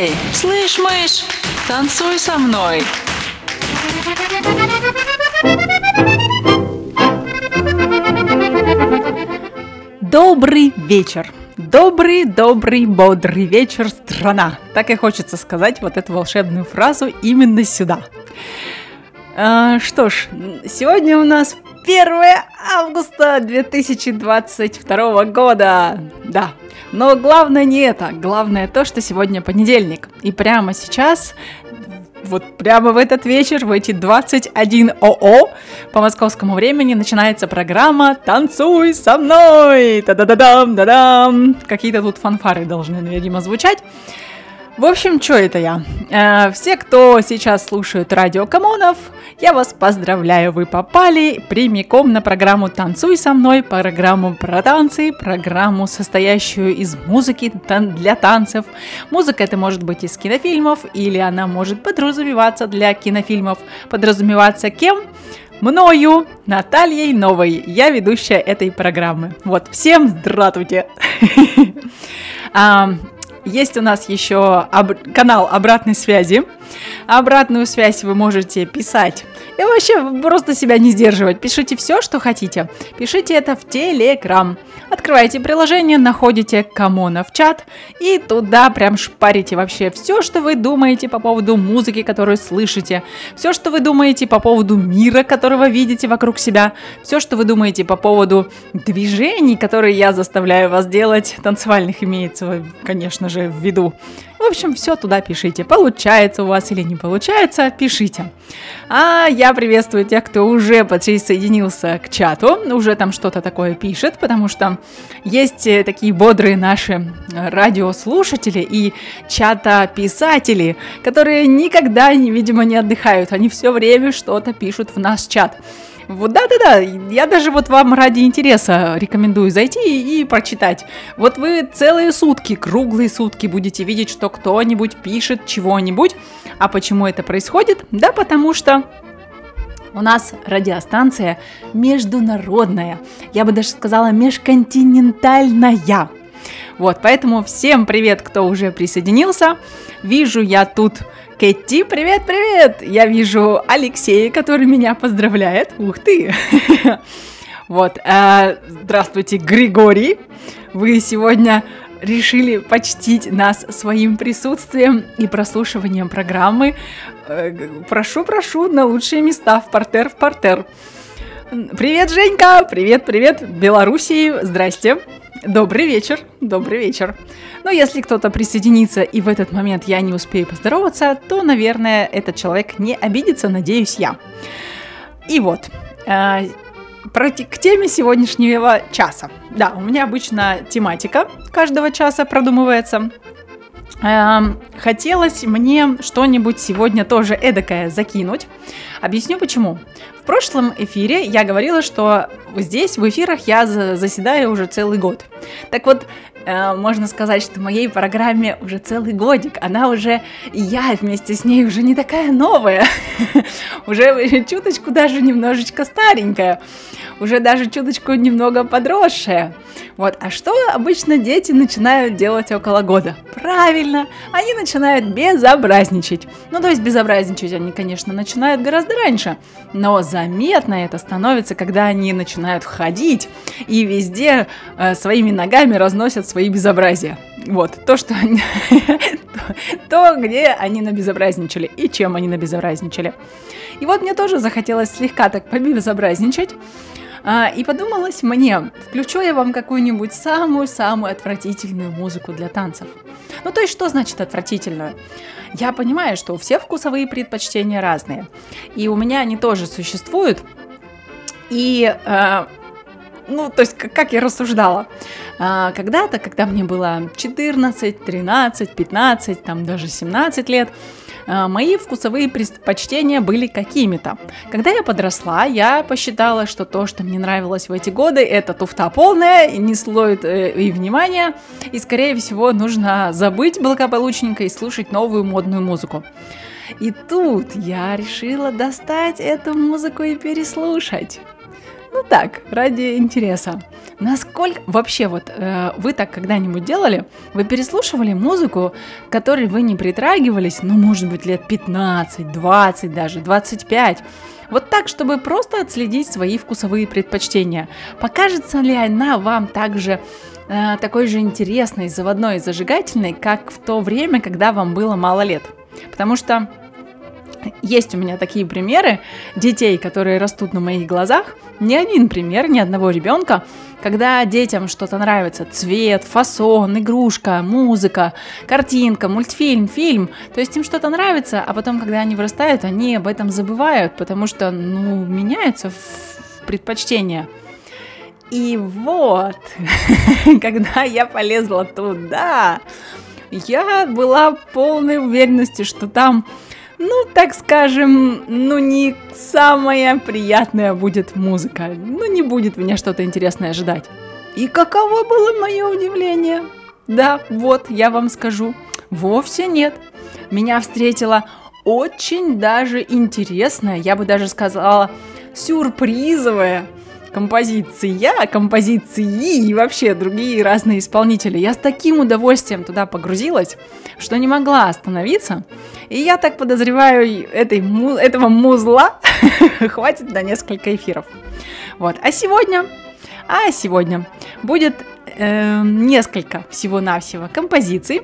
Эй, слышь, мышь, танцуй со мной. Добрый вечер. Добрый, добрый, бодрый вечер, страна. Так и хочется сказать вот эту волшебную фразу именно сюда. А, что ж, сегодня у нас 1 августа 2022 года. Да, но главное не это. Главное то, что сегодня понедельник. И прямо сейчас вот прямо в этот вечер, в эти 21 ОО по московскому времени начинается программа «Танцуй со мной!» Та-да-да-дам, да-дам! Какие-то тут фанфары должны, видимо, звучать. В общем, что это я? Э, все, кто сейчас слушает радио Камонов, я вас поздравляю, вы попали прямиком на программу «Танцуй со мной», программу про танцы, программу, состоящую из музыки для танцев. Музыка это может быть из кинофильмов, или она может подразумеваться для кинофильмов. Подразумеваться кем? мною, Натальей Новой. Я ведущая этой программы. Вот, всем здравствуйте! Есть у нас еще об- канал обратной связи. Обратную связь вы можете писать. И вообще просто себя не сдерживать. Пишите все, что хотите. Пишите это в Телеграм. Открываете приложение, находите Камона в чат и туда прям шпарите вообще все, что вы думаете по поводу музыки, которую слышите, все, что вы думаете по поводу мира, которого видите вокруг себя, все, что вы думаете по поводу движений, которые я заставляю вас делать, танцевальных имеется, конечно же, в виду. В общем, все туда пишите. Получается у вас или не получается, пишите. А я приветствую тех, кто уже присоединился к чату, уже там что-то такое пишет, потому что есть э, такие бодрые наши радиослушатели и чата-писатели, которые никогда, видимо, не отдыхают. Они все время что-то пишут в наш чат. Вот да-да-да, я даже вот вам ради интереса рекомендую зайти и, и прочитать. Вот вы целые сутки, круглые сутки будете видеть, что кто-нибудь пишет чего-нибудь. А почему это происходит? Да потому что у нас радиостанция международная, я бы даже сказала межконтинентальная. Вот, поэтому всем привет, кто уже присоединился. Вижу я тут Кэти, привет-привет! Я вижу Алексея, который меня поздравляет. Ух ты! Вот, э, здравствуйте, Григорий. Вы сегодня решили почтить нас своим присутствием и прослушиванием программы. Э, прошу, прошу на лучшие места в портер, в портер. Привет, Женька! Привет, привет, Белоруссии! Здрасте! Добрый вечер, добрый вечер. Но если кто-то присоединится и в этот момент я не успею поздороваться, то, наверное, этот человек не обидится, надеюсь я. И вот, э, к теме сегодняшнего часа. Да, у меня обычно тематика каждого часа продумывается. Эм, хотелось мне что-нибудь сегодня тоже эдакое закинуть. Объясню почему. Прошлом эфире я говорила, что здесь в эфирах я заседаю уже целый год. Так вот, э, можно сказать, что моей программе уже целый годик. Она уже, я вместе с ней уже не такая новая. Уже чуточку даже немножечко старенькая. Уже даже чуточку немного подросшая. Вот, а что обычно дети начинают делать около года? Правильно, они начинают безобразничать. Ну, то есть безобразничать они, конечно, начинают гораздо раньше, но заметно это становится, когда они начинают ходить и везде э, своими ногами разносят свои безобразия. Вот, то, что они... то, где они набезобразничали и чем они набезобразничали. И вот мне тоже захотелось слегка так побезобразничать, а, и подумалось мне, включу я вам какую-нибудь самую-самую отвратительную музыку для танцев. Ну, то есть, что значит отвратительную? Я понимаю, что у всех вкусовые предпочтения разные. И у меня они тоже существуют. И, э, ну, то есть, как, я рассуждала. Э, когда-то, когда мне было 14, 13, 15, там даже 17 лет, а, мои вкусовые предпочтения были какими-то. Когда я подросла, я посчитала, что то, что мне нравилось в эти годы, это туфта полная, не слоит э, и внимания, и, скорее всего, нужно забыть благополучненько и слушать новую модную музыку. И тут я решила достать эту музыку и переслушать. Ну так, ради интереса. Насколько вообще вот э, вы так когда-нибудь делали? Вы переслушивали музыку, к которой вы не притрагивались, ну, может быть, лет 15, 20 даже, 25. Вот так, чтобы просто отследить свои вкусовые предпочтения. Покажется ли она вам также э, такой же интересной, заводной и зажигательной, как в то время, когда вам было мало лет? Потому что есть у меня такие примеры детей, которые растут на моих глазах. Ни один пример, ни одного ребенка, когда детям что-то нравится, цвет, фасон, игрушка, музыка, картинка, мультфильм, фильм, то есть им что-то нравится, а потом, когда они вырастают, они об этом забывают, потому что, ну, меняются предпочтения. И вот, когда я полезла туда, я была полной уверенности, что там ну, так скажем, ну не самая приятная будет музыка. Ну, не будет меня что-то интересное ожидать. И каково было мое удивление? Да, вот, я вам скажу. Вовсе нет. Меня встретила очень даже интересная, я бы даже сказала, сюрпризовая композиция, композиции и вообще другие разные исполнители. Я с таким удовольствием туда погрузилась, что не могла остановиться. И я так подозреваю, этой, этого музла хватит на несколько эфиров. Вот. А сегодня, а сегодня будет э, несколько всего-навсего композиций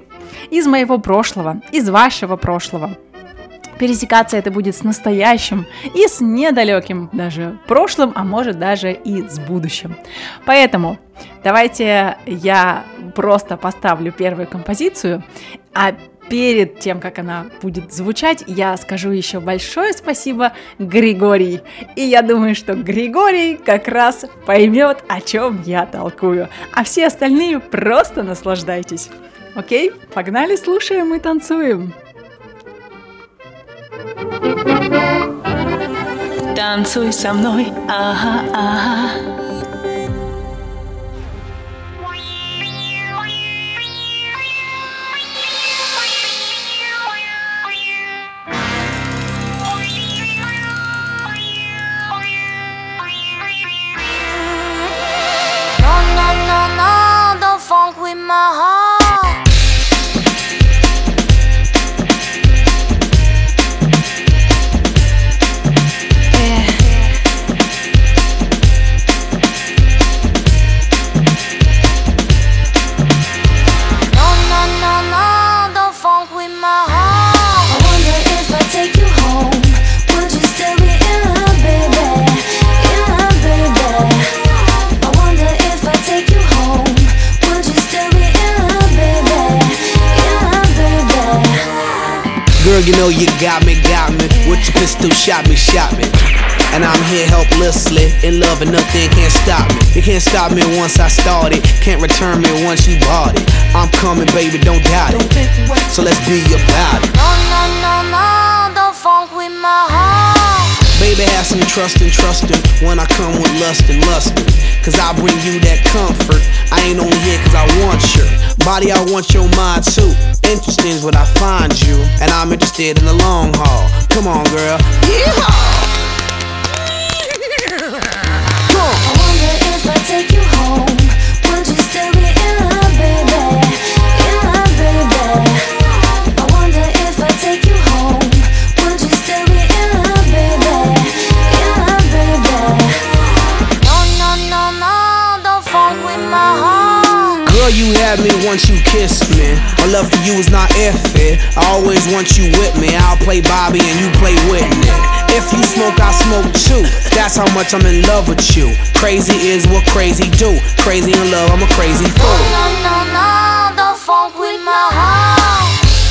из моего прошлого, из вашего прошлого. Пересекаться это будет с настоящим и с недалеким даже прошлым, а может даже и с будущим. Поэтому давайте я просто поставлю первую композицию, а перед тем, как она будет звучать, я скажу еще большое спасибо Григорий. И я думаю, что Григорий как раз поймет, о чем я толкую. А все остальные просто наслаждайтесь. Окей, погнали, слушаем и танцуем. Танцуй со мной, ага, ага. my heart. You know you got me, got me. With your pistol, shot me, shot me. And I'm here helplessly, in love and nothing can't stop me. You can't stop me once I started, can't return me once you bought it. I'm coming, baby, don't doubt it. So let's be about it. No, no, no, no, don't funk with my heart. Baby, have some trust and trust trusting when I come with lust and lusting. Cause I bring you that comfort. I ain't only here cause I want your body, I want your mind too. Interesting is what I find you, and I'm interested in the long haul. Come on, girl. Yeah. I wonder if I take you had me once you kissed me. My love for you is not if it. I always want you with me. I'll play Bobby and you play Whitney. If you smoke, I smoke too. That's how much I'm in love with you. Crazy is what crazy do. Crazy in love, I'm a crazy fool. No, no, no, don't funk with my heart.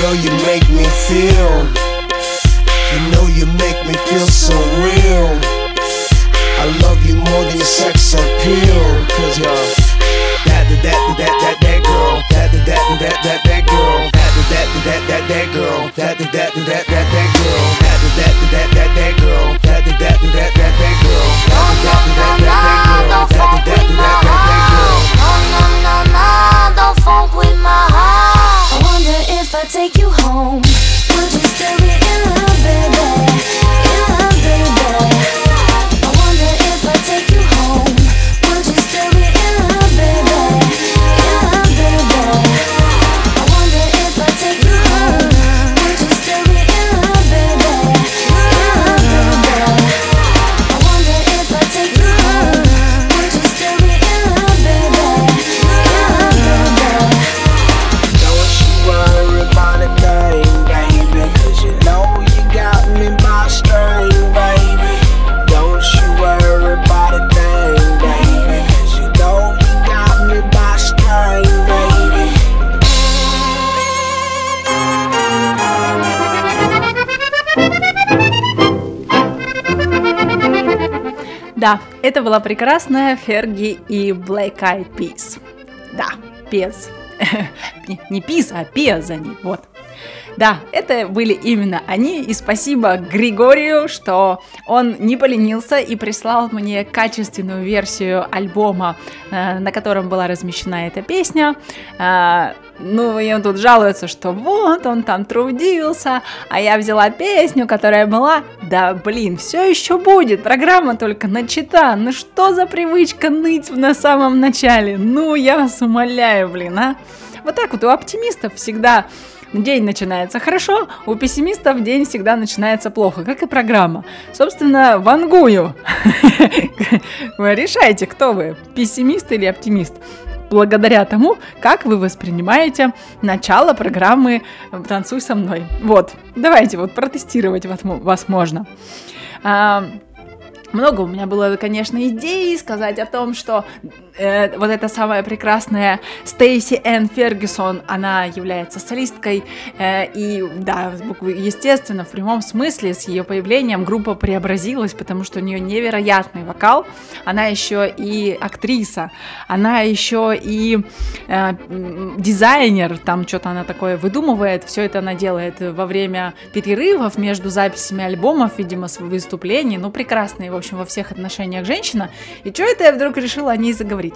Girl, you make me feel. You know you make me feel so real. I love you more than sex appeal. Cause you're that, that, that, that, that, that girl. That, that, that, that, that, that girl. That, that, that, that, that that girl. That, that, that, that, that, that girl. That, that, that, that, that girl. That, that, that, that, that girl. That, that, that, that, that girl. That, that, that, that, that girl. Home, это была прекрасная Ферги и Black Eyed Peas. Да, Пез. Не- Не а Пез они, вот. Да, это были именно они, и спасибо Григорию, что он не поленился и прислал мне качественную версию альбома, э, на котором была размещена эта песня. Ну, и тут жалуется, что вот, он там трудился, а я взяла песню, которая была... Да, блин, все еще будет, программа только начата. Ну что за привычка ныть на самом начале? Ну, я вас умоляю, блин, а. Вот так вот у оптимистов всегда день начинается хорошо, у пессимистов день всегда начинается плохо, как и программа. Собственно, вангую. Вы решайте, кто вы, пессимист или оптимист благодаря тому, как вы воспринимаете начало программы «Танцуй со мной». Вот, давайте вот протестировать вас мо- вас можно. А, много у меня было, конечно, идей сказать о том, что э, вот эта самая прекрасная Стейси Энн Фергюсон, она является солисткой, э, и да, естественно, в прямом смысле с ее появлением группа преобразилась, потому что у нее невероятный вокал, она еще и актриса, она еще и э, дизайнер, там что-то она такое выдумывает, все это она делает во время перерывов между записями альбомов, видимо, с выступлений, ну, прекрасная, в общем, во всех отношениях женщина. И что это я вдруг решила о ней заговорить?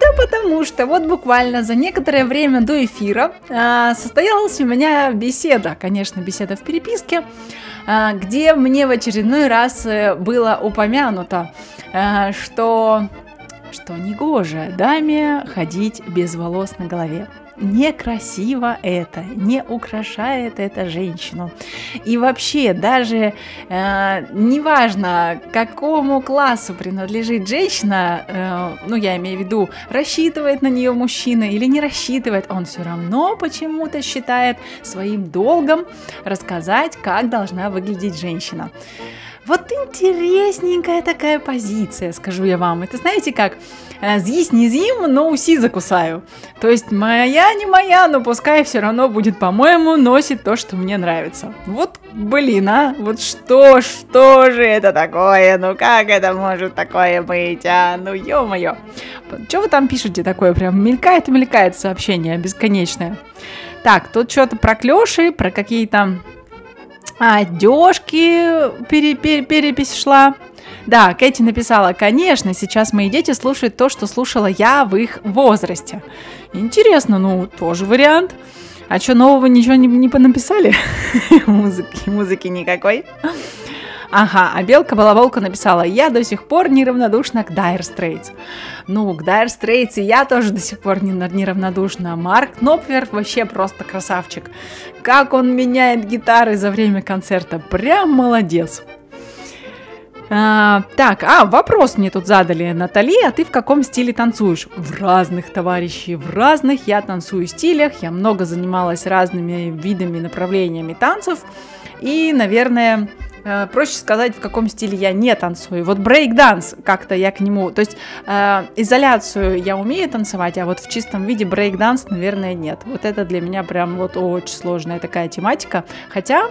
Да потому что вот буквально за некоторое время до эфира а, состоялась у меня беседа, конечно, беседа в переписке, а, где мне в очередной раз э, было упомянуто, а, что что негоже даме ходить без волос на голове. Некрасиво это, не украшает это женщину. И вообще, даже э, неважно, какому классу принадлежит женщина, э, ну, я имею в виду, рассчитывает на нее мужчина или не рассчитывает, он все равно почему-то считает своим долгом рассказать, как должна выглядеть женщина. Вот интересненькая такая позиция, скажу я вам. Это знаете как? Э, З'їсть не з'їм, но уси закусаю. То есть моя не моя, но пускай все равно будет, по-моему, носит то, что мне нравится. Вот, блин, а, вот что, что же это такое? Ну как это может такое быть, а? Ну ё-моё. Что вы там пишете такое? Прям мелькает мелькает сообщение бесконечное. Так, тут что-то про клёши, про какие-то одежки пере- пере- перепись шла. Да, Кэти написала, конечно, сейчас мои дети слушают то, что слушала я в их возрасте. Интересно, ну, тоже вариант. А что, нового ничего не, не понаписали? музыки, музыки никакой. Ага, а Белка Балаболка написала, я до сих пор неравнодушна к Dire Straits. Ну, к Dire Straits я тоже до сих пор не- неравнодушна. Марк Knopfler вообще просто красавчик. Как он меняет гитары за время концерта, прям молодец. А, так, а, вопрос мне тут задали. Натали, а ты в каком стиле танцуешь? В разных, товарищи, в разных. Я танцую стилях, я много занималась разными видами, направлениями танцев. И, наверное, э, проще сказать, в каком стиле я не танцую. Вот брейк-данс, как-то я к нему... То есть э, изоляцию я умею танцевать, а вот в чистом виде брейк-данс, наверное, нет. Вот это для меня прям вот очень сложная такая тематика. Хотя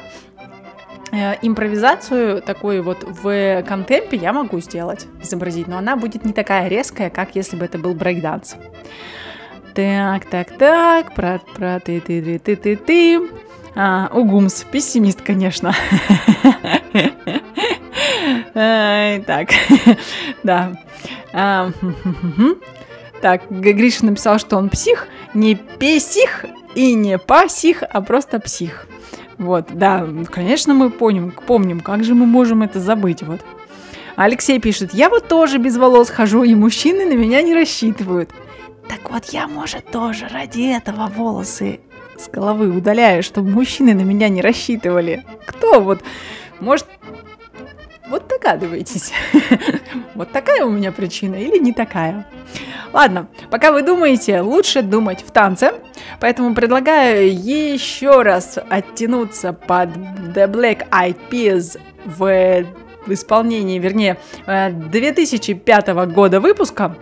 Э, импровизацию такой вот в контемпе я могу сделать, изобразить, но она будет не такая резкая, как если бы это был брейкданс. Так, так, так, про, про ты, ты, ты, ты, ты, ты. А, Угумс, пессимист, конечно. Так, да. А, Так, Гриша написал, что он псих, не песих и не пасих, а просто псих. Вот, да, конечно, мы помним, помним, как же мы можем это забыть, вот. Алексей пишет, я вот тоже без волос хожу, и мужчины на меня не рассчитывают. Так вот, я, может, тоже ради этого волосы с головы удаляю, чтобы мужчины на меня не рассчитывали. Кто вот, может, вот догадываетесь, вот такая у меня причина или не такая. Ладно, пока вы думаете, лучше думать в танце, поэтому предлагаю еще раз оттянуться под The Black Eyed Peas в в исполнении, вернее, э, 2005 года выпуска.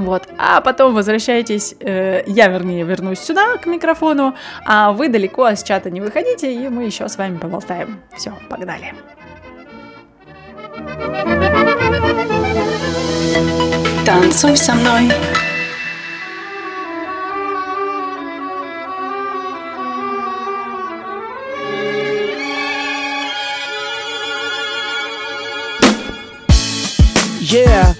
Вот, а потом возвращайтесь, э, я, вернее, вернусь сюда к микрофону, а вы далеко с чата не выходите, и мы еще с вами поболтаем. Все, погнали. Танцуй со мной. Yeah.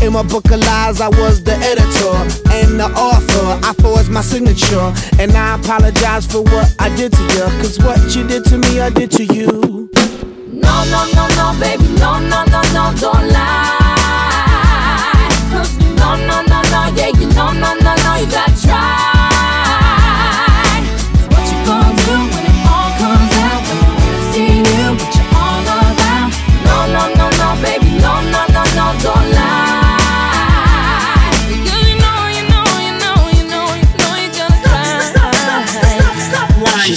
In my book of lies, I was the editor and the author. I forged my signature, and I apologize for what I did to you. Cause what you did to me, I did to you. No, no, no, no, baby, no, no, no, no, don't lie.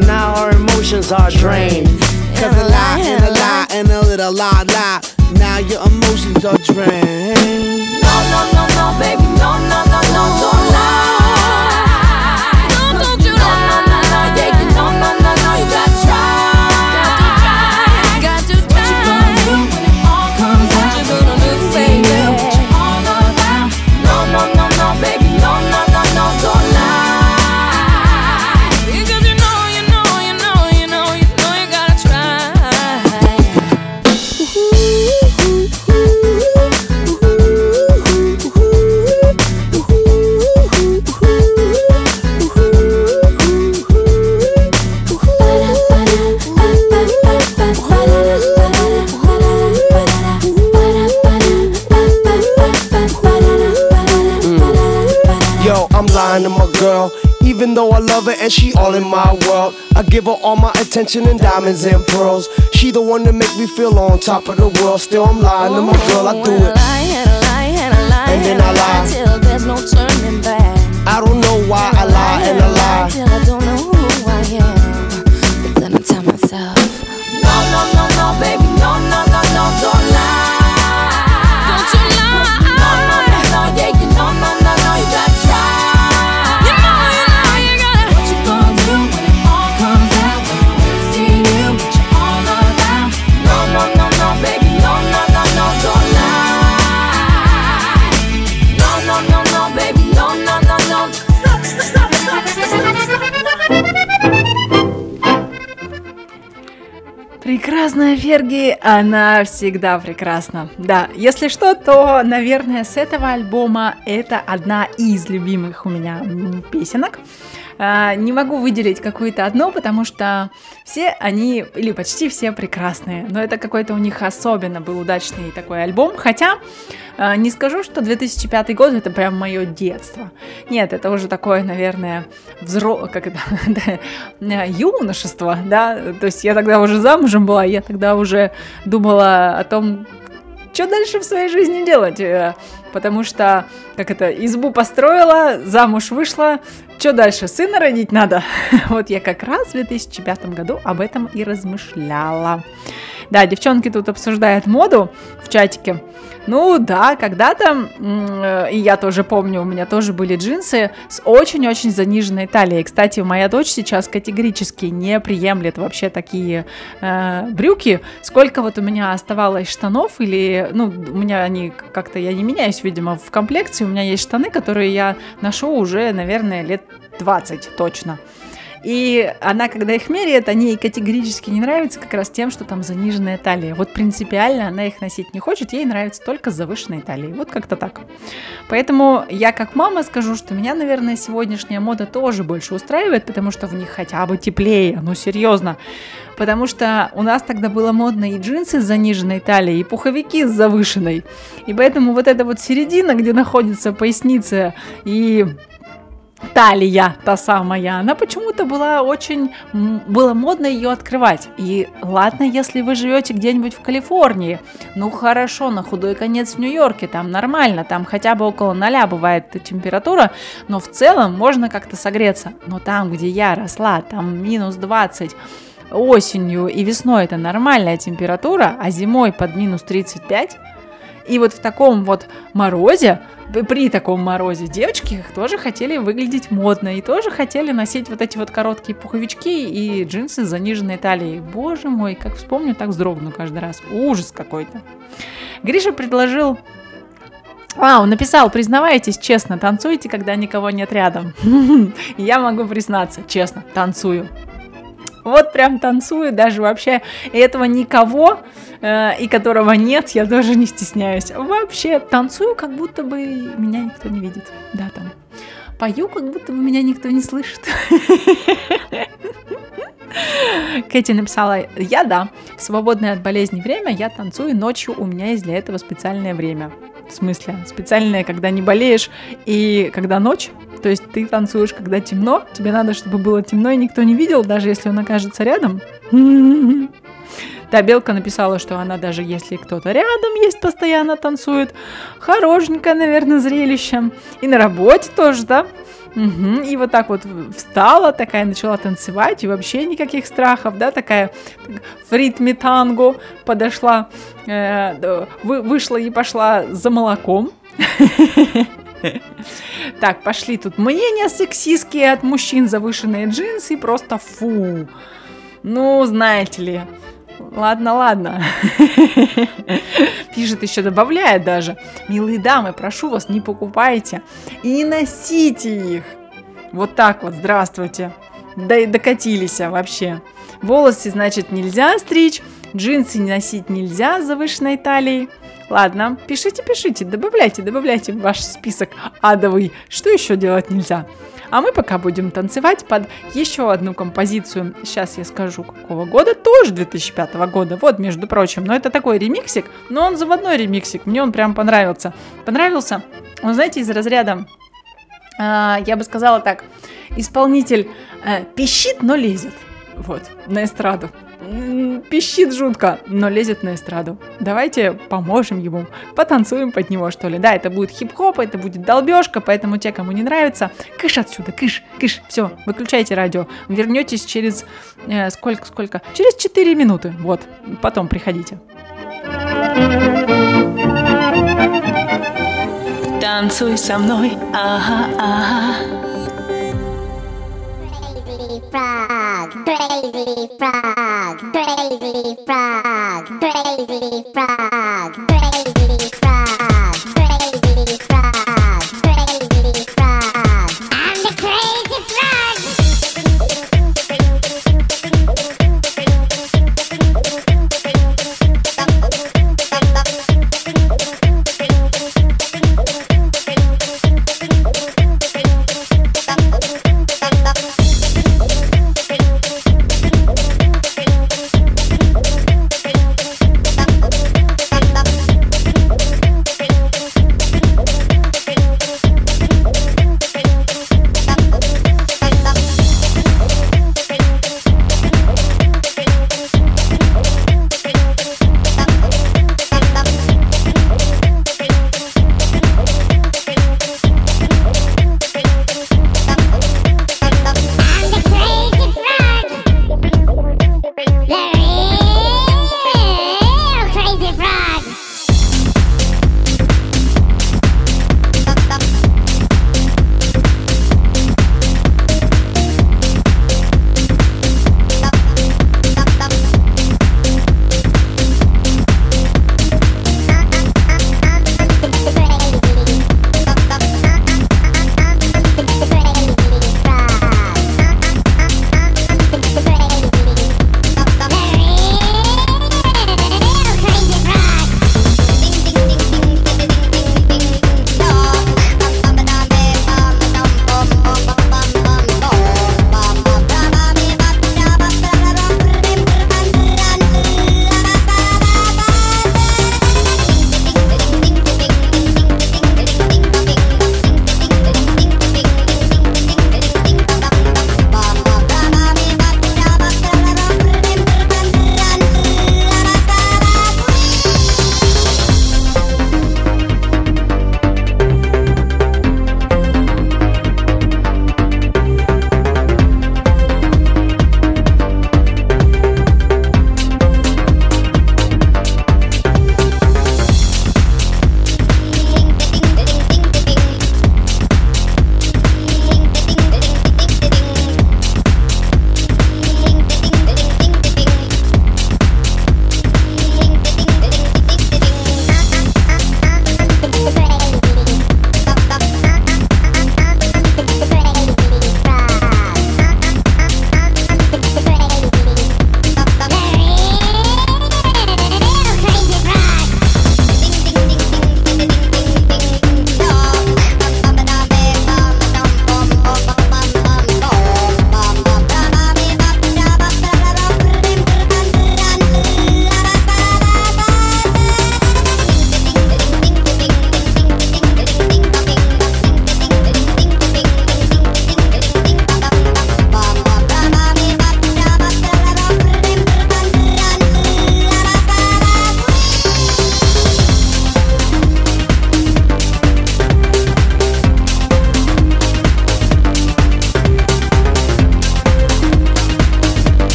And now our emotions are drained. Cause a lie and a lie and a little lie lie. Now your emotions are drained. No, no, no, no, baby, no, no, no, no, don't lie. Even though I love her and she all in my world, I give her all my attention and diamonds and pearls. She the one that make me feel on top of the world. Still, I'm lying to my girl. I do it. And then I lie. Till there's no turning back. I don't know why I lie and I lie. Till I don't know who I am. But then I tell myself, No, no, Ферги, она всегда прекрасна. Да, если что, то, наверное, с этого альбома это одна из любимых у меня песенок. А, Не могу выделить какую-то одну, потому что все они, или почти все прекрасные. Но это какой-то у них особенно был удачный такой альбом. Хотя а, не скажу, что 2005 год это прям мое детство. Нет, это уже такое, наверное, взро... как это, да, юношество, да. То есть я тогда уже замужем была, я тогда уже думала о том, что дальше в своей жизни делать? Э, Потому что, как это, избу построила, замуж вышла, что дальше, сына родить надо? Вот я как раз в 2005 году об этом и размышляла. Да, девчонки тут обсуждают моду в чатике. Ну да, когда-то, э, и я тоже помню, у меня тоже были джинсы с очень-очень заниженной талией. Кстати, моя дочь сейчас категорически не приемлет вообще такие э, брюки. Сколько вот у меня оставалось штанов, или, ну, у меня они как-то, я не меняюсь, видимо, в комплекции. У меня есть штаны, которые я ношу уже, наверное, лет 20 точно. И она, когда их меряет, они ей категорически не нравятся как раз тем, что там заниженная талия. Вот принципиально она их носить не хочет, ей нравится только с завышенной талией. Вот как-то так. Поэтому я как мама скажу, что меня, наверное, сегодняшняя мода тоже больше устраивает, потому что в них хотя бы теплее, ну серьезно. Потому что у нас тогда было модно и джинсы с заниженной талией, и пуховики с завышенной. И поэтому вот эта вот середина, где находится поясница и талия та самая, она почему-то была очень, было модно ее открывать. И ладно, если вы живете где-нибудь в Калифорнии, ну хорошо, на худой конец в Нью-Йорке, там нормально, там хотя бы около ноля бывает температура, но в целом можно как-то согреться. Но там, где я росла, там минус 20, осенью и весной это нормальная температура, а зимой под минус 35, и вот в таком вот морозе, при таком морозе, девочки тоже хотели выглядеть модно и тоже хотели носить вот эти вот короткие пуховички и джинсы с заниженной талией. Боже мой, как вспомню, так вздрогну каждый раз. Ужас какой-то. Гриша предложил а, он написал, признавайтесь честно, танцуете, когда никого нет рядом. Я могу признаться, честно, танцую. Вот прям танцую, даже вообще этого никого, э, и которого нет, я тоже не стесняюсь. Вообще танцую, как будто бы меня никто не видит. Да, там. Пою, как будто бы меня никто не слышит. Кэти написала, я да, в свободное от болезни время я танцую ночью, у меня есть для этого специальное время. В смысле, специальное, когда не болеешь и когда ночь, то есть ты танцуешь, когда темно, тебе надо, чтобы было темно и никто не видел, даже если он окажется рядом. Да, Белка написала, что она даже если кто-то рядом есть, постоянно танцует. Хорошенькое, наверное, зрелище. И на работе тоже, да? Мгм. И вот так вот встала, такая начала танцевать, и вообще никаких страхов, да, такая в ритме танго подошла, э, вы- вышла и пошла за молоком. Так, пошли тут мнения сексистские от мужчин, завышенные джинсы, просто фу. Ну, знаете ли. Ладно, ладно. Пишет еще, добавляет даже. Милые дамы, прошу вас, не покупайте и не носите их. Вот так вот, здравствуйте. Да и докатились вообще. Волосы, значит, нельзя стричь, джинсы носить нельзя с завышенной талией. Ладно, пишите, пишите, добавляйте, добавляйте в ваш список адовый. Что еще делать нельзя? А мы пока будем танцевать под еще одну композицию. Сейчас я скажу, какого года. Тоже 2005 года. Вот, между прочим. Но это такой ремиксик. Но он заводной ремиксик. Мне он прям понравился. Понравился? Он, знаете, из разряда... а, я бы сказала так. Исполнитель э, пищит, но лезет. Вот, на эстраду. Пищит жутко, но лезет на эстраду. Давайте поможем ему, потанцуем под него, что ли. Да, это будет хип-хоп, это будет долбежка, поэтому те, кому не нравится, кыш отсюда, кыш, кыш, все, выключайте радио. Вернетесь через э, сколько, сколько? Через 4 минуты, вот, потом приходите. Танцуй со мной, ага, ага. Crazy frog, crazy frog, crazy frog, crazy frog,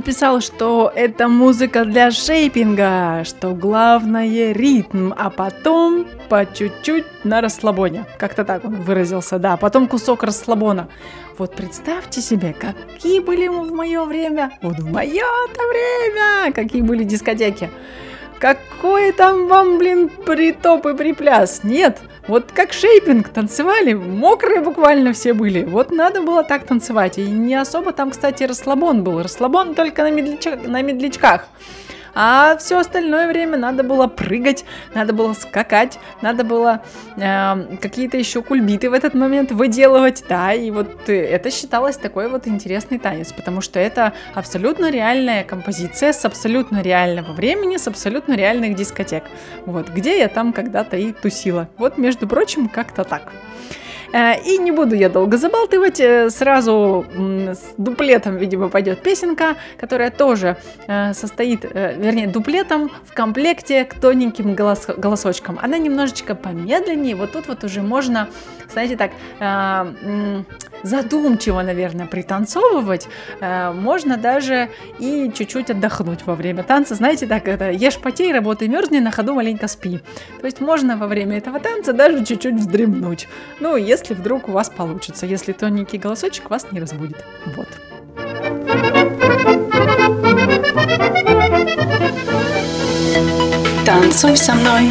написал, что это музыка для шейпинга, что главное ритм, а потом по чуть-чуть на расслабоне. Как-то так он выразился, да. Потом кусок расслабона. Вот представьте себе, какие были в мое время, вот в мое-то время, какие были дискотеки. Какой там вам, блин, притоп и припляс? Нет, вот как шейпинг танцевали, мокрые буквально все были. Вот надо было так танцевать. И не особо там, кстати, расслабон был. Расслабон только на, медляча- на медлячках. А все остальное время надо было прыгать, надо было скакать, надо было э, какие-то еще кульбиты в этот момент выделывать, да, и вот э, это считалось такой вот интересный танец, потому что это абсолютно реальная композиция с абсолютно реального времени, с абсолютно реальных дискотек. Вот, где я там когда-то и тусила. Вот, между прочим, как-то так. Э, И не буду я долго забалтывать, э, сразу с дуплетом, видимо, пойдет песенка, которая тоже э, состоит, вернее, дуплетом в комплекте к тоненьким голос- голосочкам. Она немножечко помедленнее, вот тут вот уже можно, знаете, так задумчиво, наверное, пританцовывать. Можно даже и чуть-чуть отдохнуть во время танца. Знаете, так это ешь потей, работай, мерзни, на ходу маленько спи. То есть можно во время этого танца даже чуть-чуть вздремнуть. Ну, если вдруг у вас получится, если тоненький голосочек вас не разбудит. Вот. Танцуй со мной.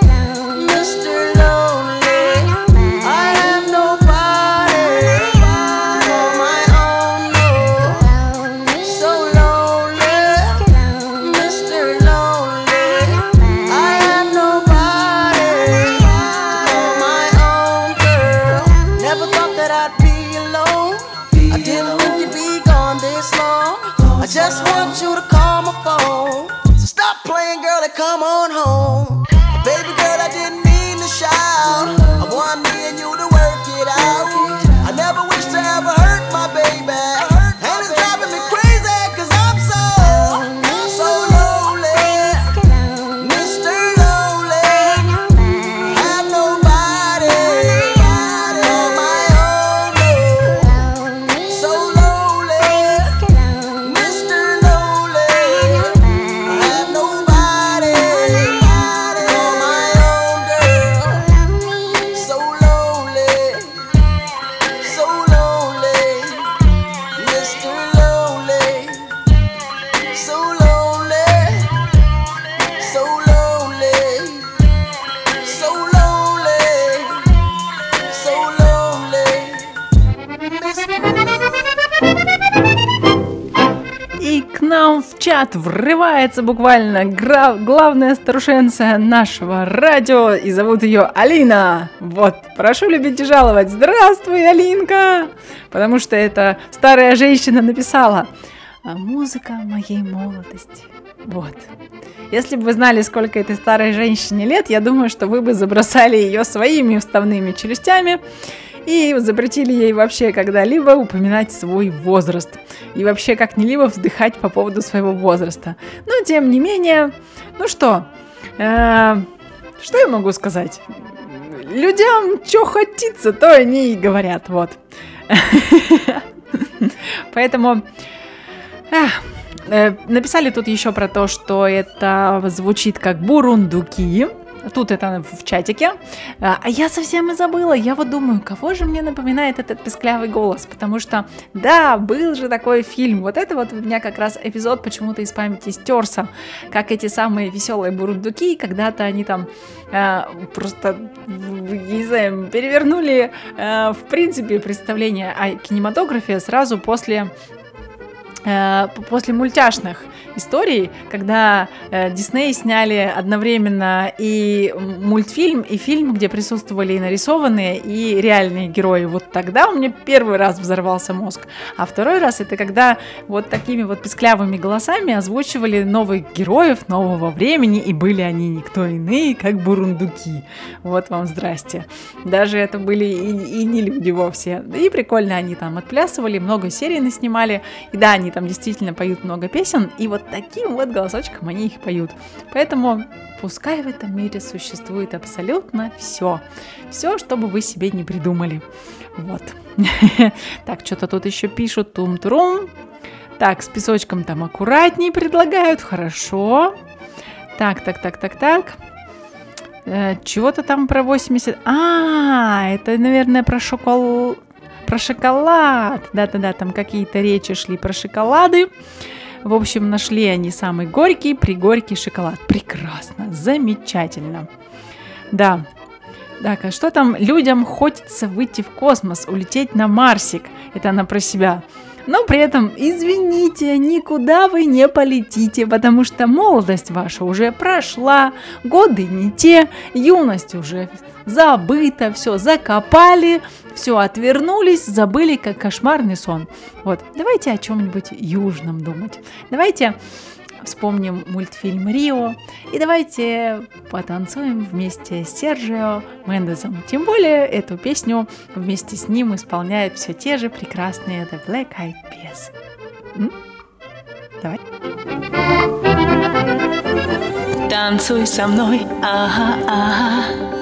Врывается буквально гра- главная старушенция нашего радио, и зовут ее Алина. Вот, прошу любить и жаловать. Здравствуй, Алинка! Потому что эта старая женщина написала «А музыка моей молодости. Вот. Если бы вы знали, сколько этой старой женщине лет, я думаю, что вы бы забросали ее своими вставными челюстями и запретили ей вообще когда-либо упоминать свой возраст. И вообще как-нибудь вздыхать по поводу своего возраста. Но тем не менее, ну что, э, что я могу сказать? Людям что хотится, то они и говорят, вот. Поэтому э, написали тут еще про то, что это звучит как бурундуки. Тут это в чатике. А а я совсем и забыла. Я вот думаю, кого же мне напоминает этот песклявый голос? Потому что, да, был же такой фильм. Вот это вот у меня как раз эпизод почему-то из памяти стерся. Как эти самые веселые бурундуки, когда-то они там э, просто, не знаю, перевернули, э, в принципе, представление о кинематографе сразу после после мультяшных историй, когда э, Дисней сняли одновременно и мультфильм, и фильм, где присутствовали и нарисованные, и реальные герои. Вот тогда у меня первый раз взорвался мозг. А второй раз это когда вот такими вот песклявыми голосами озвучивали новых героев нового времени, и были они никто иные, как бурундуки. Вот вам здрасте. Даже это были и, и не люди вовсе. И прикольно они там отплясывали, много серий наснимали. И да, они там действительно поют много песен, и вот таким вот голосочком они их поют. Поэтому пускай в этом мире существует абсолютно все. Все, что бы вы себе не придумали. Вот. Так, что-то тут еще пишут. Тум-турум. Так, с песочком там аккуратней предлагают. Хорошо. Так, так, так, так, так. Э, Чего-то там про 80... А, это, наверное, про шокол... Про шоколад. Да-да-да, там какие-то речи шли про шоколады. В общем, нашли они самый горький, пригорький шоколад. Прекрасно, замечательно. Да. Так, а что там? Людям хочется выйти в космос, улететь на Марсик. Это она про себя. Но при этом, извините, никуда вы не полетите, потому что молодость ваша уже прошла, годы не те, юность уже забыта, все закопали, все отвернулись, забыли, как кошмарный сон. Вот, давайте о чем-нибудь южном думать. Давайте вспомним мультфильм Рио и давайте потанцуем вместе с Серджио Мендезом. Тем более эту песню вместе с ним исполняют все те же прекрасные The Black Eyed Peas. М? Давай. Танцуй со мной, ага, ага.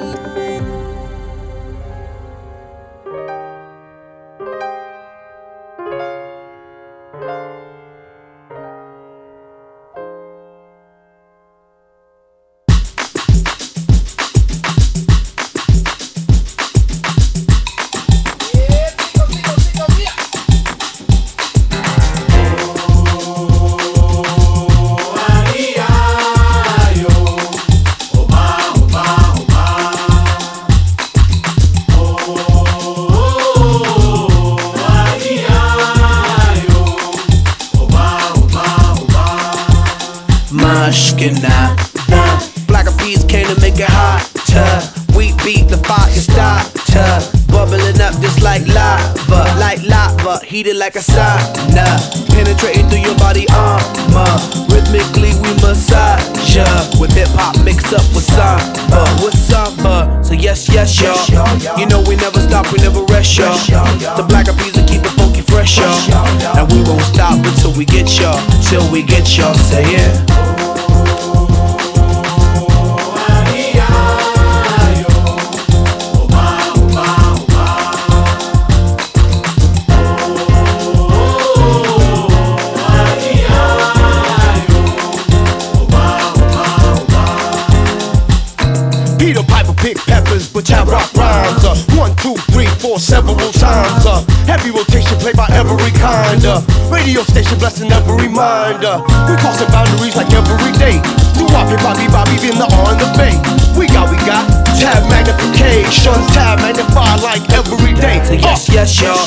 Two, three, four, several times. Uh, heavy rotation played by every kind. Uh, radio station blessing every mind. Uh, we crossing boundaries like every day. Do Bobby, Bobby, Bobby, been the on the bay. We got, we got tab magnification, tab magnify like every day. Say yes, yes, y'all.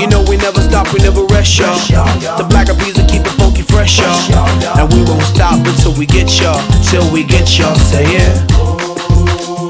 You know we never stop, we never rest, y'all. The black of bees will keep it funky fresh, pressure. And we won't stop until we get ya, till we get ya. Say yeah.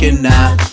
looking at.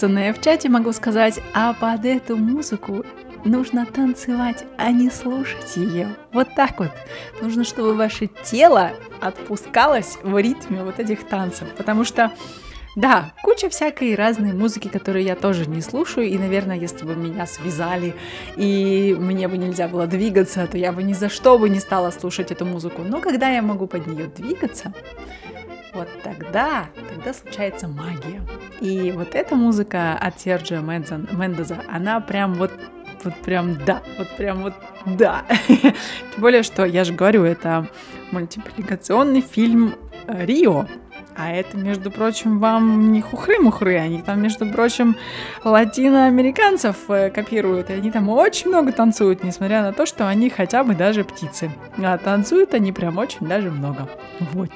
Написанное в чате, могу сказать, а под эту музыку нужно танцевать, а не слушать ее. Вот так вот. Нужно, чтобы ваше тело отпускалось в ритме вот этих танцев. Потому что, да, куча всякой разной музыки, которую я тоже не слушаю. И, наверное, если бы меня связали и мне бы нельзя было двигаться, то я бы ни за что бы не стала слушать эту музыку. Но когда я могу под нее двигаться, вот тогда, тогда случается магия. И вот эта музыка от Серджио Мендеза, она прям вот вот прям да, вот прям вот да. Тем более, что я же говорю, это мультипликационный фильм э, Рио. А это, между прочим, вам не хухры-мухры, они там, между прочим, латиноамериканцев э, копируют, и они там очень много танцуют, несмотря на то, что они хотя бы даже птицы. А танцуют они прям очень даже много. Вот.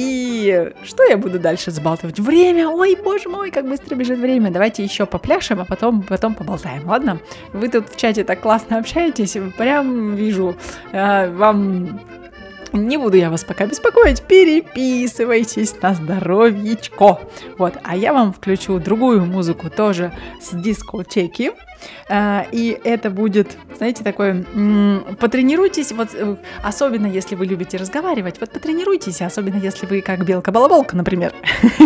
И что я буду дальше забалтывать? Время! Ой, боже мой, как быстро бежит время. Давайте еще попляшем, а потом, потом поболтаем, ладно? Вы тут в чате так классно общаетесь, прям вижу, э, вам не буду я вас пока беспокоить, переписывайтесь на здоровьечко. Вот, а я вам включу другую музыку тоже с дискотеки. А, И это будет, знаете, такое, потренируйтесь, вот э, особенно если вы любите разговаривать, вот потренируйтесь, особенно если вы как белка-балаболка, например.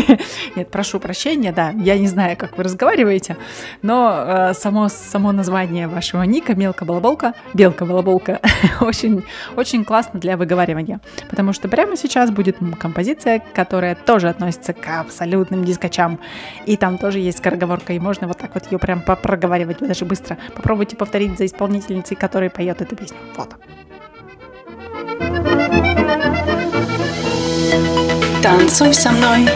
Нет, прошу прощения, да, я не знаю, как вы разговариваете, но э, само, само название вашего ника, мелка-балаболка, белка-балаболка, очень, очень классно для выговаривания, потому что прямо сейчас будет композиция, которая тоже относится к абсолютным дискочам, и там тоже есть скороговорка, и можно вот так вот ее прям проговаривать даже быстро. Попробуйте повторить за исполнительницей, которая поет эту песню. Вот. Танцуй со мной.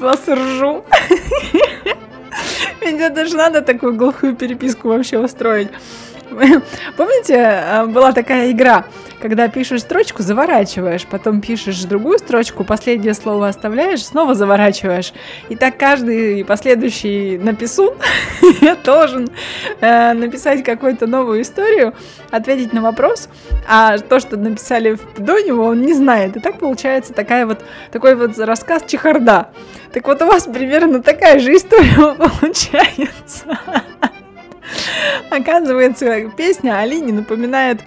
Вас ржу. Ведь это же надо такую глухую переписку вообще устроить. Помните, а, была такая игра, когда пишешь строчку, заворачиваешь, потом пишешь другую строчку, последнее слово оставляешь, снова заворачиваешь. И так каждый последующий написун должен э, написать какую-то новую историю, ответить на вопрос, а то, что написали до него, он не знает. И так получается такая вот, такой вот рассказ чехарда. Так вот у вас примерно такая же история получается. Оказывается, песня Алине напоминает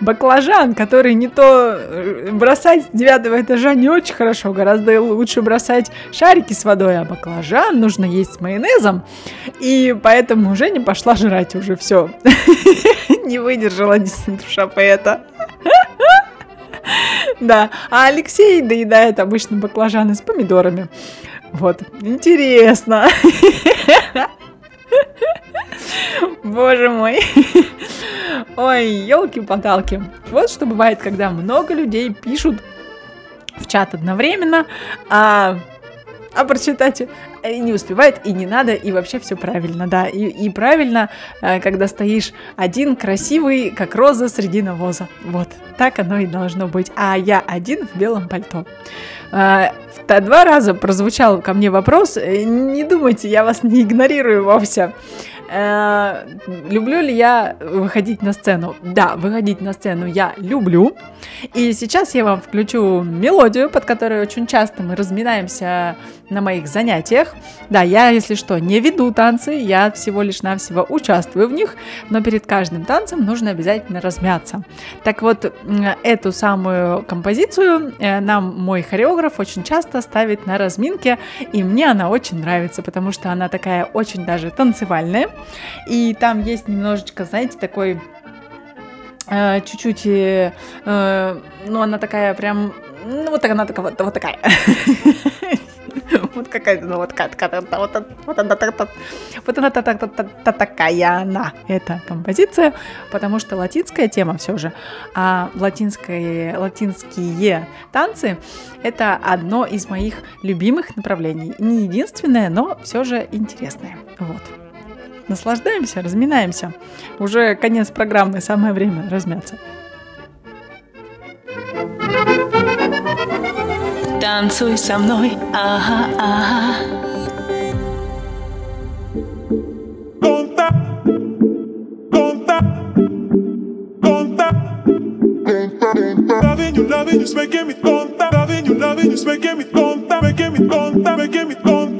баклажан, который не то э, бросать с девятого этажа не очень хорошо, гораздо лучше бросать шарики с водой, а баклажан нужно есть с майонезом. И поэтому Женя пошла жрать уже все. Не выдержала душа поэта. Да, а Алексей доедает обычно баклажаны с помидорами. Вот, интересно. Боже мой. Ой, елки-паталки. Вот что бывает, когда много людей пишут в чат одновременно, а, а прочитать не успевает, и не надо, и вообще все правильно, да. И, и правильно, э, когда стоишь один, красивый, как роза среди навоза. Вот, так оно и должно быть. А я один в белом пальто. Та- Два раза прозвучал ко мне вопрос. э, Не думайте, я вас не игнорирую вовсе. Э, Люблю ли я выходить на сцену? Да, выходить на сцену я люблю. И сейчас я вам включу мелодию, под которой очень часто мы разминаемся на моих занятиях. Да, я, если что, не веду танцы, я всего лишь навсего участвую в них, но перед каждым танцем нужно обязательно размяться. Так вот, эту самую композицию э, нам мой хореограф очень часто ставит на разминке, и мне она очень нравится, потому что она такая очень даже танцевальная, и там есть немножечко, знаете, такой э, чуть-чуть, э, э, ну она такая прям, ну вот она такая, вот, вот такая. Вот какая-то, ну вот вот, она такая она, эта композиция, потому что латинская тема все же, а латинские, латинские танцы это одно из моих любимых направлений. Не единственное, но все же интересное. Вот. Наслаждаемся, разминаемся. Уже конец программы, самое время размяться. Танцуй со мной, ага, ага. Loving you, loving you's making me tonta. Loving you, loving you's making me tonta. Making me tonta, making me tonta, tonta,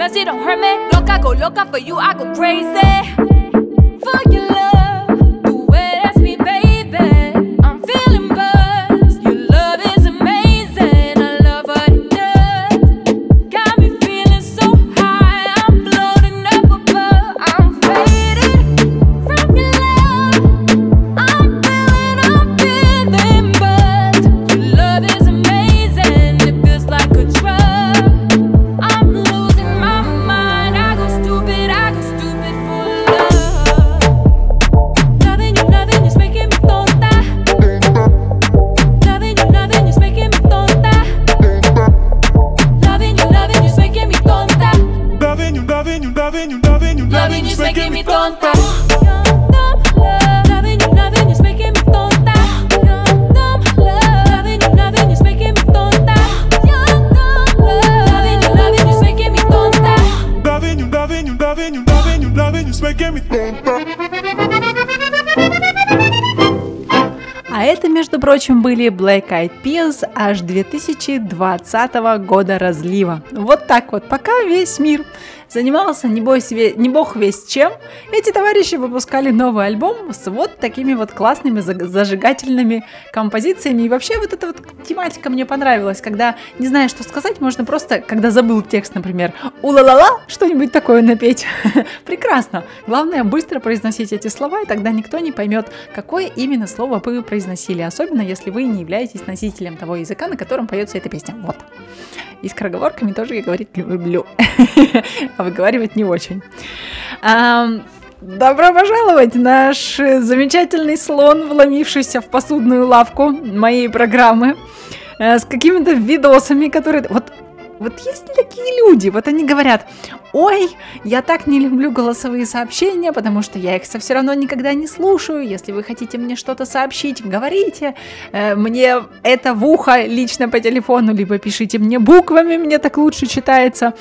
Messy don't hurt me. Look, I go loca for you, I go crazy. Были Black Eyed Peas аж 2020 года разлива. Вот так вот, пока весь мир занимался не, бойся, не бог весь чем, эти товарищи выпускали новый альбом с вот такими вот классными за- зажигательными композициями. И вообще вот эта вот тематика мне понравилась, когда не знаешь, что сказать, можно просто, когда забыл текст, например, ула-ла-ла, что-нибудь такое напеть. Прекрасно. Главное быстро произносить эти слова, и тогда никто не поймет, какое именно слово вы произносили, особенно если вы не являетесь носителем того языка, на котором поется эта песня. Вот. И с скороговорками тоже я говорить люблю, а выговаривать не очень. Добро пожаловать, наш э, замечательный слон, вломившийся в посудную лавку моей программы. Э, с какими-то видосами, которые... Вот, вот есть такие люди, вот они говорят, ой, я так не люблю голосовые сообщения, потому что я их все равно никогда не слушаю, если вы хотите мне что-то сообщить, говорите, Э, мне это в ухо лично по телефону, либо пишите мне буквами, мне так лучше читается.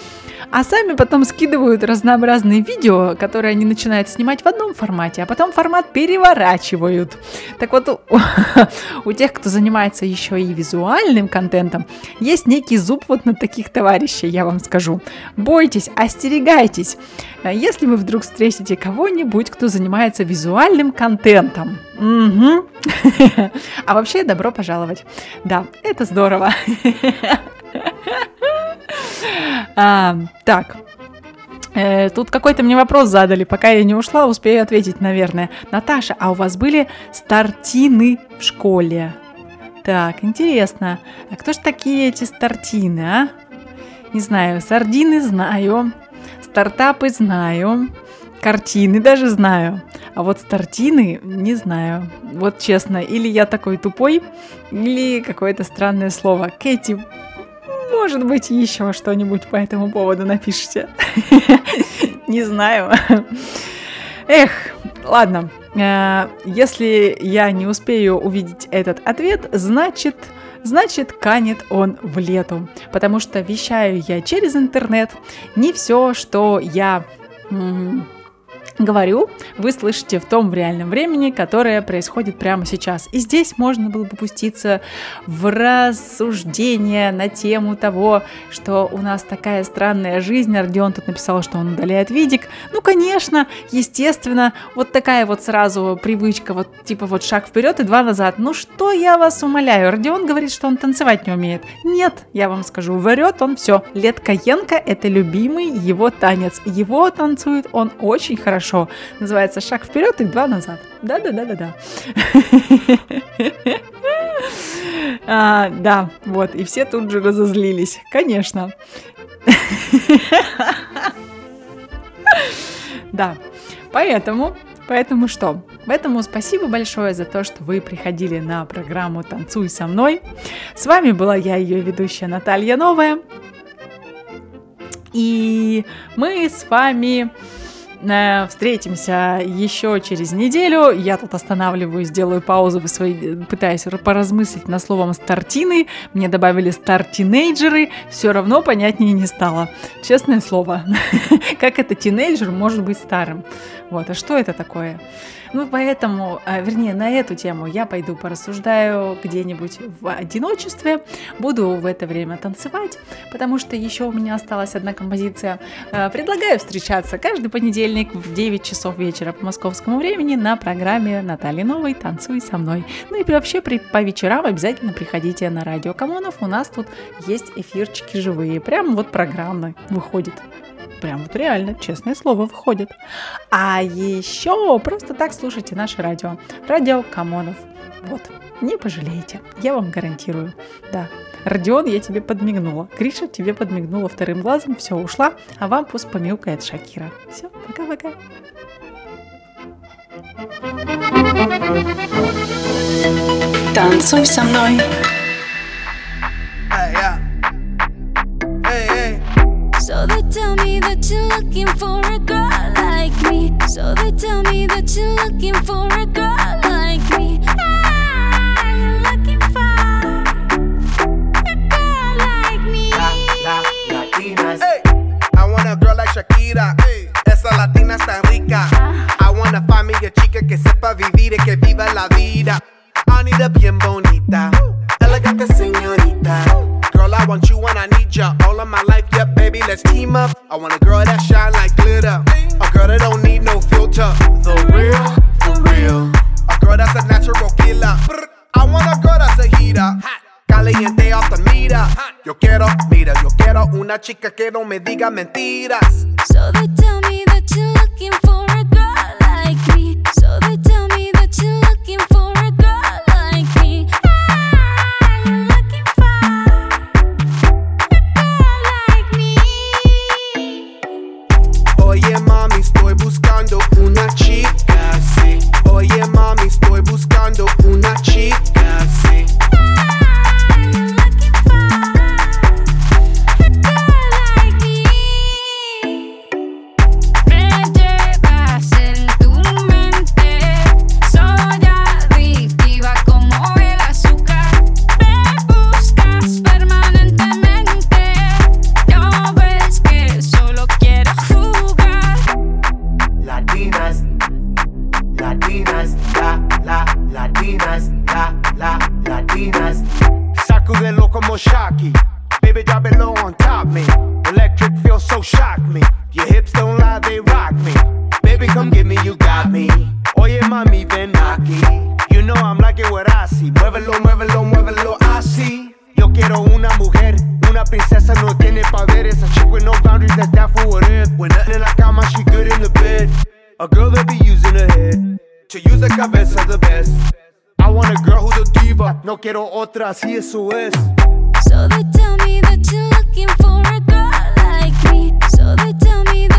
А сами потом скидывают разнообразные видео, которые они начинают снимать в одном формате, а потом формат переворачивают. Так вот, у тех, кто занимается еще и визуальным контентом, есть некий зуб вот на таких товарищей, я вам скажу. Бойтесь, остерегайтесь, если вы вдруг встретите кого-нибудь, кто занимается визуальным контентом. Мгм. А вообще, добро пожаловать. Да, это здорово. А, Так, Э, Тут какой-то мне вопрос задали, пока я не ушла, успею ответить, наверное. Наташа, а у вас были стартины в школе? Так, интересно. А кто ж такие эти стартины, а? Не знаю, сардины знаю, стартапы знаю, картины даже знаю. А вот стартины не знаю. Вот честно, или я такой тупой, или какое-то странное слово. Кэти, может быть, еще что-нибудь по этому поводу напишите. Не знаю. Эх, ладно. Э, Если я не успею увидеть этот ответ, значит, значит, канет он в лету. Потому что вещаю я через интернет. Не все, что я говорю, вы слышите в том реальном времени, которое происходит прямо сейчас. И здесь можно было бы пуститься в рассуждение на тему того, что у нас такая странная жизнь. Родион тут написал, что он удаляет видик. Ну, конечно, естественно, вот такая вот сразу привычка, вот типа вот шаг вперед и два назад. Ну что я вас умоляю? Родион говорит, что он танцевать не умеет. Нет, я вам скажу, врет он все. Лет это любимый его танец. Его танцует он очень хорошо. Называется «Шаг вперед и два назад». Да-да-да-да-да. А, да, вот, и все тут же разозлились. Конечно. Да, поэтому, поэтому что? Поэтому спасибо большое за то, что вы приходили на программу «Танцуй со мной». С вами была я, ее ведущая Наталья Новая. И мы с вами Встретимся еще через неделю. Я тут останавливаюсь, делаю паузу, свои, пытаюсь поразмыслить на словом стартины. Мне добавили стартинейджеры. Все равно понятнее не стало. Честное слово. Как это тинейджер может быть старым? Вот, а что это такое? Ну, поэтому, а, вернее, на эту тему я пойду порассуждаю где-нибудь в одиночестве. Буду в это время танцевать, потому что еще у меня осталась одна композиция. А, предлагаю встречаться каждый понедельник в 9 часов вечера по московскому времени на программе Натальи Новой «Танцуй со мной». Ну и вообще при, по вечерам обязательно приходите на радио Камонов. У нас тут есть эфирчики живые. Прям вот программы выходит. Прям вот реально, честное слово, выходит. А еще просто так слушайте наше радио. Радио Камонов. Вот, не пожалеете, я вам гарантирую. Да, Родион, я тебе подмигнула. Гриша тебе подмигнула вторым глазом, все, ушла, а вам пусть помилкает Шакира. Все, пока-пока. Танцуй со мной. Hey, yeah. Hey, hey. So they tell me that you're looking for a girl like me. So they tell me that you're looking for a girl like me. Ah, you're looking for a girl like me. Hey, I want a girl like Shakira. Esa latina es tan rica. I wanna find me a chica que sepa vivir y que viva la vida. I need a bien bonita, team up. I want a girl that shine like glitter. A girl that don't need no filter. The real, for real. A girl that's a natural killer. I want a girl that's a heater. Caliente off the meter. Yo quiero, mira, yo quiero una chica que no me diga mentiras. That's that for what it. When nothing in la cama, she good in the bed. A girl that be using her head to use the cabeza the best. I want a girl who's a diva. No quiero otra, así eso es. So they tell me that you're looking for a girl like me. So they tell me that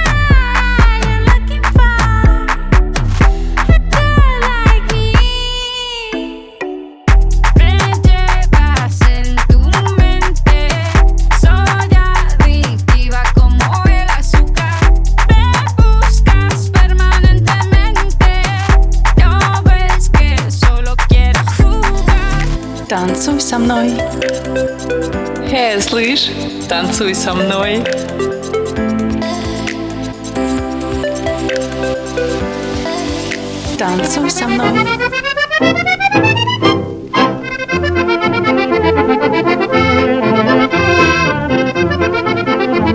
танцуй со мной. Эй, слышь, танцуй со мной. Танцуй со мной.